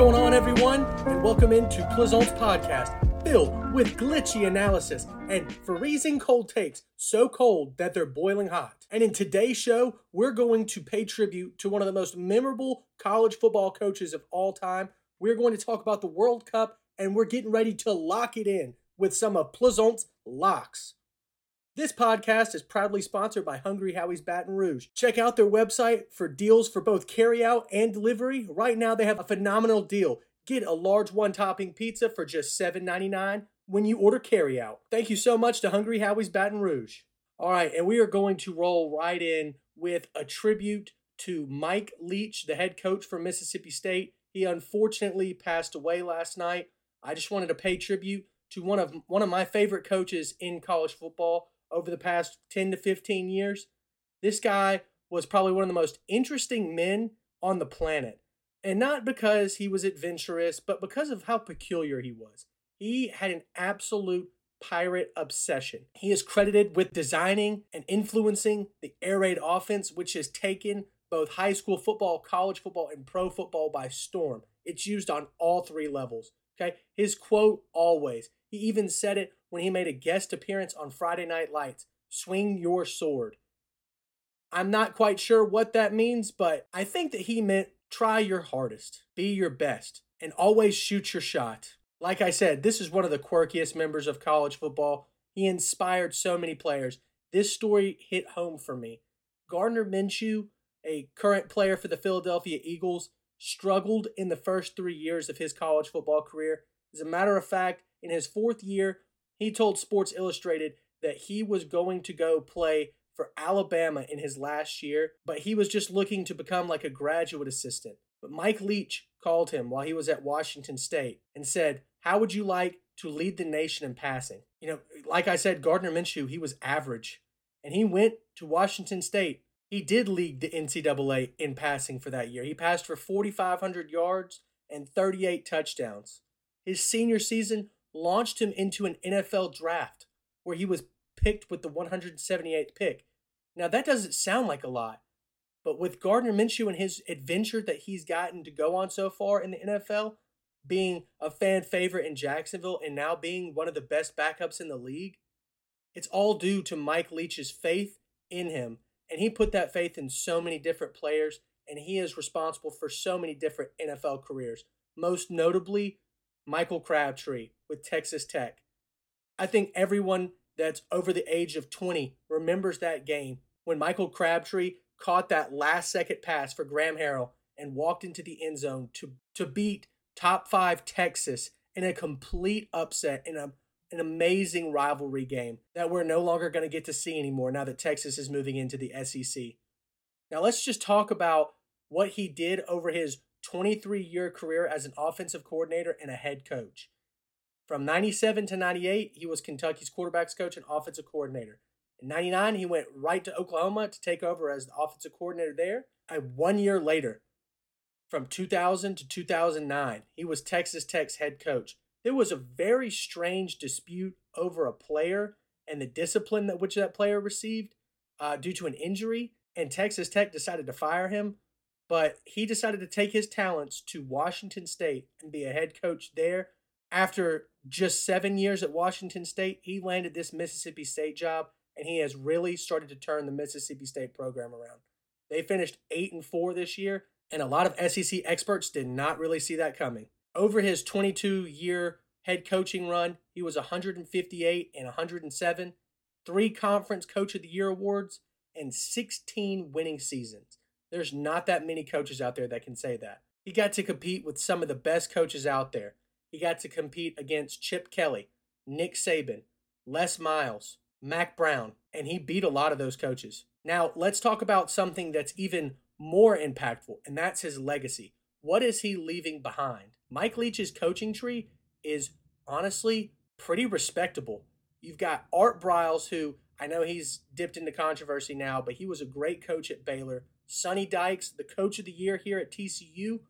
going on, everyone? And welcome into Plaisance Podcast, filled with glitchy analysis and freezing cold takes, so cold that they're boiling hot. And in today's show, we're going to pay tribute to one of the most memorable college football coaches of all time. We're going to talk about the World Cup, and we're getting ready to lock it in with some of Plaisance locks. This podcast is proudly sponsored by Hungry Howie's Baton Rouge. Check out their website for deals for both carryout and delivery. Right now, they have a phenomenal deal. Get a large one topping pizza for just $7.99 when you order carryout. Thank you so much to Hungry Howie's Baton Rouge. All right, and we are going to roll right in with a tribute to Mike Leach, the head coach for Mississippi State. He unfortunately passed away last night. I just wanted to pay tribute to one of one of my favorite coaches in college football over the past 10 to 15 years. This guy was probably one of the most interesting men on the planet. And not because he was adventurous, but because of how peculiar he was. He had an absolute pirate obsession. He is credited with designing and influencing the air raid offense, which has taken both high school football, college football, and pro football by storm. It's used on all three levels. Okay. His quote always, he even said it when he made a guest appearance on Friday Night Lights swing your sword. I'm not quite sure what that means, but I think that he meant try your hardest, be your best, and always shoot your shot. Like I said, this is one of the quirkiest members of college football. He inspired so many players. This story hit home for me. Gardner Minshew, a current player for the Philadelphia Eagles, struggled in the first three years of his college football career. As a matter of fact, in his fourth year, he told Sports Illustrated that he was going to go play for Alabama in his last year, but he was just looking to become like a graduate assistant. But Mike Leach called him while he was at Washington State and said, How would you like to lead the nation in passing? You know, like I said, Gardner Minshew, he was average. And he went to Washington State. He did lead the NCAA in passing for that year. He passed for 4,500 yards and 38 touchdowns. His senior season launched him into an NFL draft where he was picked with the 178th pick. Now, that doesn't sound like a lot, but with Gardner Minshew and his adventure that he's gotten to go on so far in the NFL, being a fan favorite in Jacksonville and now being one of the best backups in the league, it's all due to Mike Leach's faith in him. And he put that faith in so many different players, and he is responsible for so many different NFL careers. Most notably, Michael Crabtree with Texas Tech. I think everyone that's over the age of 20 remembers that game when Michael Crabtree caught that last second pass for Graham Harrell and walked into the end zone to, to beat top five Texas in a complete upset in a, an amazing rivalry game that we're no longer going to get to see anymore now that Texas is moving into the SEC. Now, let's just talk about what he did over his 23 year career as an offensive coordinator and a head coach. From 97 to 98, he was Kentucky's quarterbacks coach and offensive coordinator. In 99, he went right to Oklahoma to take over as the offensive coordinator there. And one year later, from 2000 to 2009, he was Texas Tech's head coach. There was a very strange dispute over a player and the discipline that which that player received uh, due to an injury, and Texas Tech decided to fire him. But he decided to take his talents to Washington State and be a head coach there after just seven years at Washington State, he landed this Mississippi State job, and he has really started to turn the Mississippi State program around. They finished eight and four this year, and a lot of SEC experts did not really see that coming. Over his 22 year head coaching run, he was 158 and 107, three conference coach of the year awards, and 16 winning seasons. There's not that many coaches out there that can say that. He got to compete with some of the best coaches out there he got to compete against Chip Kelly, Nick Saban, Les Miles, Mack Brown, and he beat a lot of those coaches. Now, let's talk about something that's even more impactful, and that's his legacy. What is he leaving behind? Mike Leach's coaching tree is honestly pretty respectable. You've got Art Briles, who I know he's dipped into controversy now, but he was a great coach at Baylor. Sonny Dykes, the coach of the year here at TCU.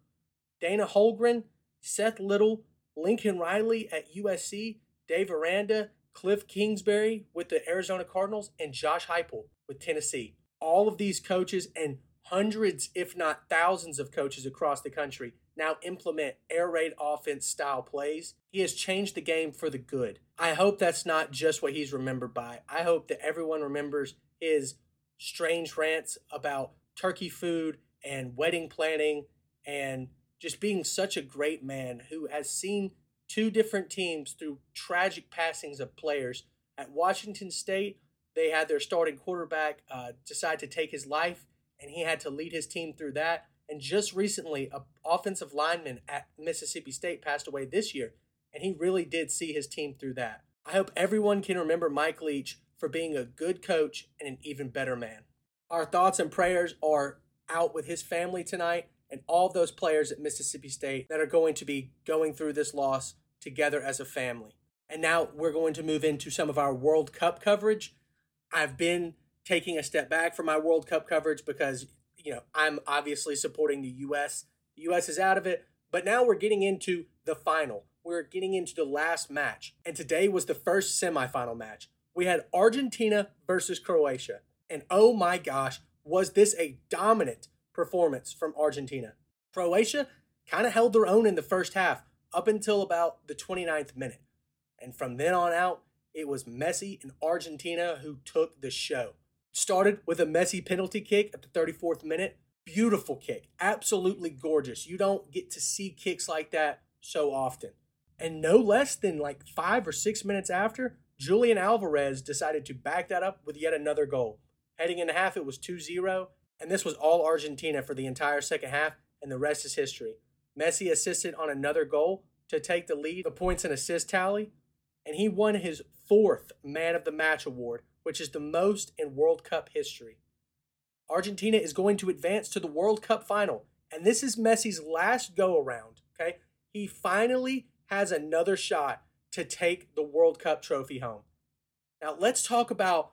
Dana Holgorsen, Seth Littrell, Lincoln Riley at USC, Dave Aranda, Cliff Kingsbury with the Arizona Cardinals, and Josh Heupel with Tennessee. All of these coaches and hundreds, if not thousands, of coaches across the country now implement air raid offense style plays. He has changed the game for the good. I hope that's not just what he's remembered by. I hope that everyone remembers his strange rants about turkey food and wedding planning and just being such a great man who has seen two different teams through tragic passings of players. At Washington State, they had their starting quarterback uh, decide to take his life, and he had to lead his team through that. And just recently, a offensive lineman at Mississippi State passed away this year, and he really did see his team through that. I hope everyone can remember Mike Leach for being a good coach and an even better man. Our thoughts and prayers are out with his family tonight and all those players at Mississippi State that are going to be going through this loss together as a family. And now we're going to move into some of our World Cup coverage. I've been taking a step back from my World Cup coverage because, you know, I'm obviously supporting the U.S. The U.S. is out of it, but now we're getting into the final. We're getting into the last match. And today was the first semifinal match. We had Argentina versus Croatia. And oh my gosh, was this a dominant performance from Argentina? Croatia kind of held their own in the first half up until about the 29th minute. And from then on out, it was Messi and Argentina who took the show. Started with a Messi penalty kick at the 34th minute. Beautiful kick. Absolutely gorgeous. You don't get to see kicks like that so often. And no less than like five or six minutes after, Julian Alvarez decided to back that up with yet another goal. Heading into half, it was 2 0, and this was all Argentina for the entire second half, and the rest is history. Messi assisted on another goal to take the lead, the points and assist tally, and he won his fourth Man of the Match award, which is the most in World Cup history. Argentina is going to advance to the World Cup final, and this is Messi's last go around, okay? He finally has another shot to take the World Cup trophy home. Now, let's talk about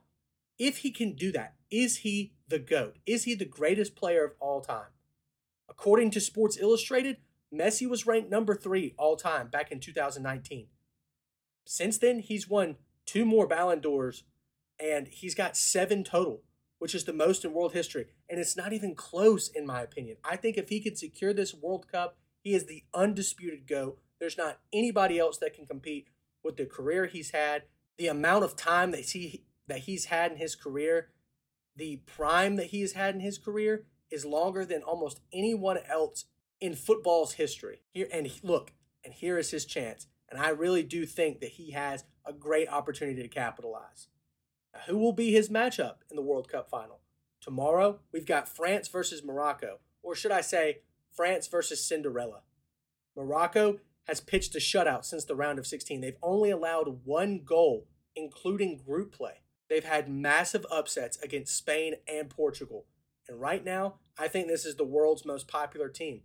if he can do that. Is he the GOAT? Is he the greatest player of all time? According to Sports Illustrated, Messi was ranked number three all time back in 2019. Since then, he's won two more Ballon d'Ors and he's got seven total, which is the most in world history. And it's not even close, in my opinion. I think if he could secure this World Cup, he is the undisputed GOAT. There's not anybody else that can compete with the career he's had, the amount of time that he that he's had in his career, the prime that he has had in his career is longer than almost anyone else in football's history. Here and look, and here is his chance. And I really do think that he has a great opportunity to capitalize. Who will be his matchup in the World Cup final? Tomorrow, we've got France versus Morocco, or should I say, France versus Cinderella. Morocco has pitched a shutout since the round of 16. They've only allowed one goal, including group play. They've had massive upsets against Spain and Portugal. And right now, I think this is the world's most popular team.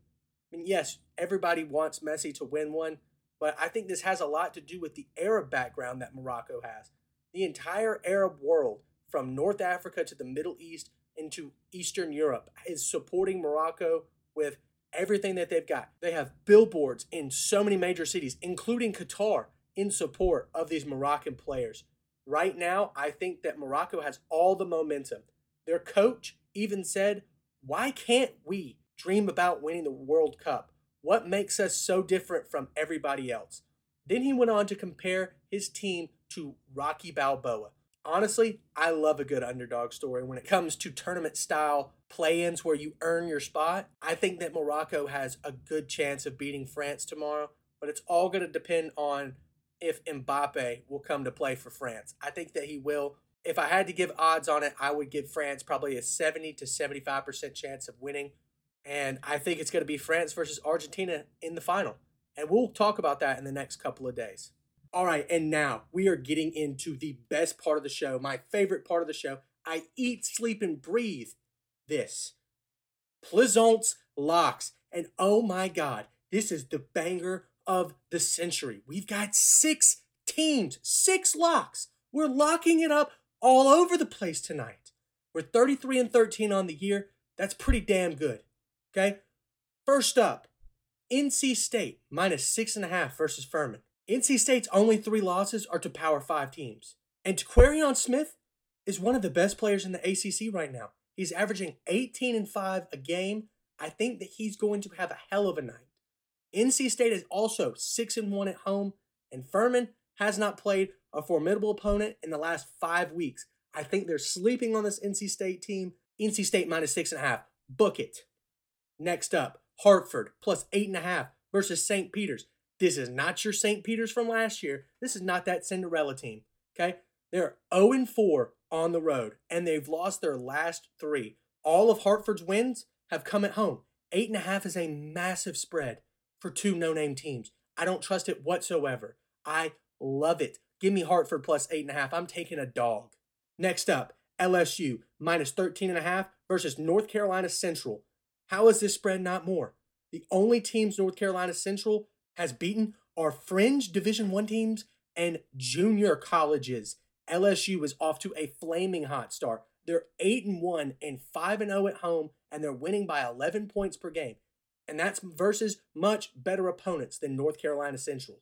I mean, yes, everybody wants Messi to win one, but I think this has a lot to do with the Arab background that Morocco has. The entire Arab world, from North Africa to the Middle East into Eastern Europe, is supporting Morocco with everything that they've got. They have billboards in so many major cities, including Qatar, in support of these Moroccan players. Right now, I think that Morocco has all the momentum. Their coach even said, Why can't we dream about winning the World Cup? What makes us so different from everybody else? Then he went on to compare his team to Rocky Balboa. Honestly, I love a good underdog story when it comes to tournament style play ins where you earn your spot. I think that Morocco has a good chance of beating France tomorrow, but it's all going to depend on if Mbappe will come to play for France. I think that he will. If I had to give odds on it, I would give France probably a 70 to 75% chance of winning. And I think it's going to be France versus Argentina in the final. And we'll talk about that in the next couple of days. All right, and now we are getting into the best part of the show, my favorite part of the show. I eat, sleep, and breathe this. Plaisance locks. And oh my God, this is the banger of the century. We've got six teams, six locks. We're locking it up all over the place tonight. We're 33 and 13 on the year. That's pretty damn good. Okay. First up, NC State minus six and a half versus Furman. NC State's only three losses are to Power Five teams. And Terquavion Smith is one of the best players in the ACC right now. He's averaging 18 and 5 a game. I think that he's going to have a hell of a night. NC State is also 6 and 1 at home, and Furman has not played a formidable opponent in the last five weeks. I think they're sleeping on this NC State team. NC State minus six and a half. Book it. Next up, Hartford plus eight and a half versus St. Peter's. This is not your St. Peter's from last year. This is not that Cinderella team. Okay? They're 0 and 4 on the road, and they've lost their last three. All of Hartford's wins have come at home. Eight and a half is a massive spread for two no name teams. I don't trust it whatsoever. I love it. Give me Hartford plus eight and a half. I'm taking a dog. Next up, LSU minus 13 and a half versus North Carolina Central. How is this spread not more? The only teams North Carolina Central has beaten are fringe Division 1 teams and junior colleges. LSU is off to a flaming hot start. They're 8 and 1 and 5 and 0 at home and they're winning by 11 points per game. And that's versus much better opponents than North Carolina Central.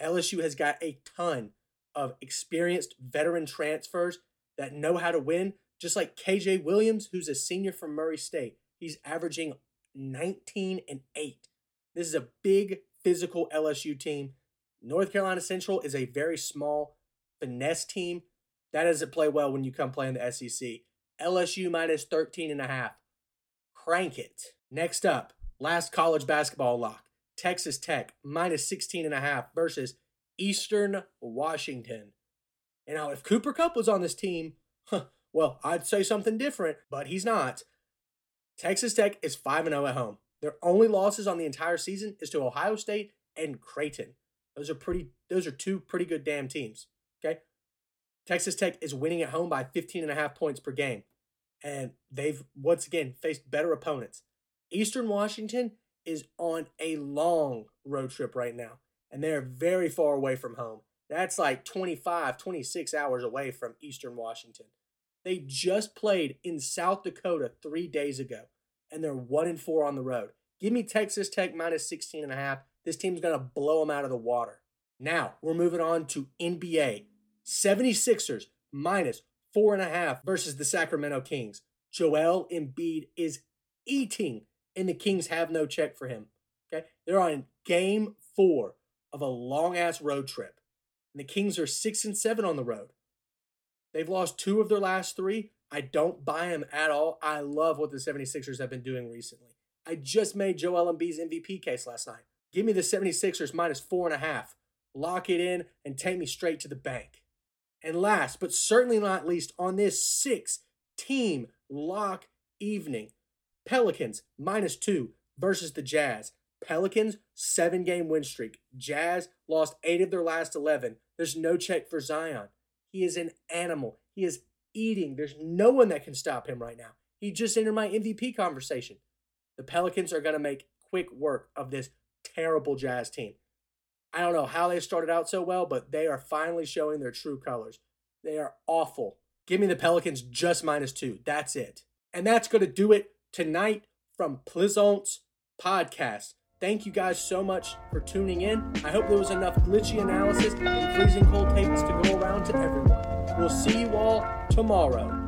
LSU has got a ton of experienced veteran transfers that know how to win, just like KJ Williams, who's a senior from Murray State. He's averaging 19 and 8. This is a big physical LSU team. North Carolina Central is a very small finesse team. That doesn't play well when you come play in the SEC. LSU minus 13 and a half. Crank it. Next up, last college basketball lock. Texas Tech minus 16 and a half versus Eastern Washington. And now, if Cooper Kupp was on this team, huh, well, I'd say something different, but he's not. Texas Tech is 5 0 at home. Their only losses on the entire season is to Ohio State and Creighton. Those are pretty those are two pretty good damn teams. Okay? Texas Tech is winning at home by 15 and a half points per game. And they've once again faced better opponents. Eastern Washington is on a long road trip right now, and they're very far away from home. That's like 25, 26 hours away from Eastern Washington. They just played in South Dakota three days ago, and they're one and four on the road. Give me Texas Tech minus 16 and a half. This team's going to blow them out of the water. Now, we're moving on to NBA. 76ers minus four and a half versus the Sacramento Kings. Joel Embiid is eating, and the Kings have no check for him. Okay, they're on game four of a long ass road trip, and the Kings are six and seven on the road. They've lost two of their last three. I don't buy them at all. I love what the 76ers have been doing recently. I just made Joel Embiid's MVP case last night. Give me the 76ers minus four and a half. Lock it in and take me straight to the bank. And last, but certainly not least, on this six team lock evening, Pelicans minus two versus the Jazz. Pelicans, seven game win streak. Jazz lost eight of their last 11. There's no check for Zion. He is an animal. He is eating. There's no one that can stop him right now. He just entered my MVP conversation. The Pelicans are going to make quick work of this terrible Jazz team. I don't know how they started out so well, but they are finally showing their true colors. They are awful. Give me the Pelicans just minus two. That's it. And that's going to do it tonight from Plaisance Podcast. Thank you guys so much for tuning in. I hope there was enough glitchy analysis and freezing cold takes to go around to everyone. We'll see you all tomorrow.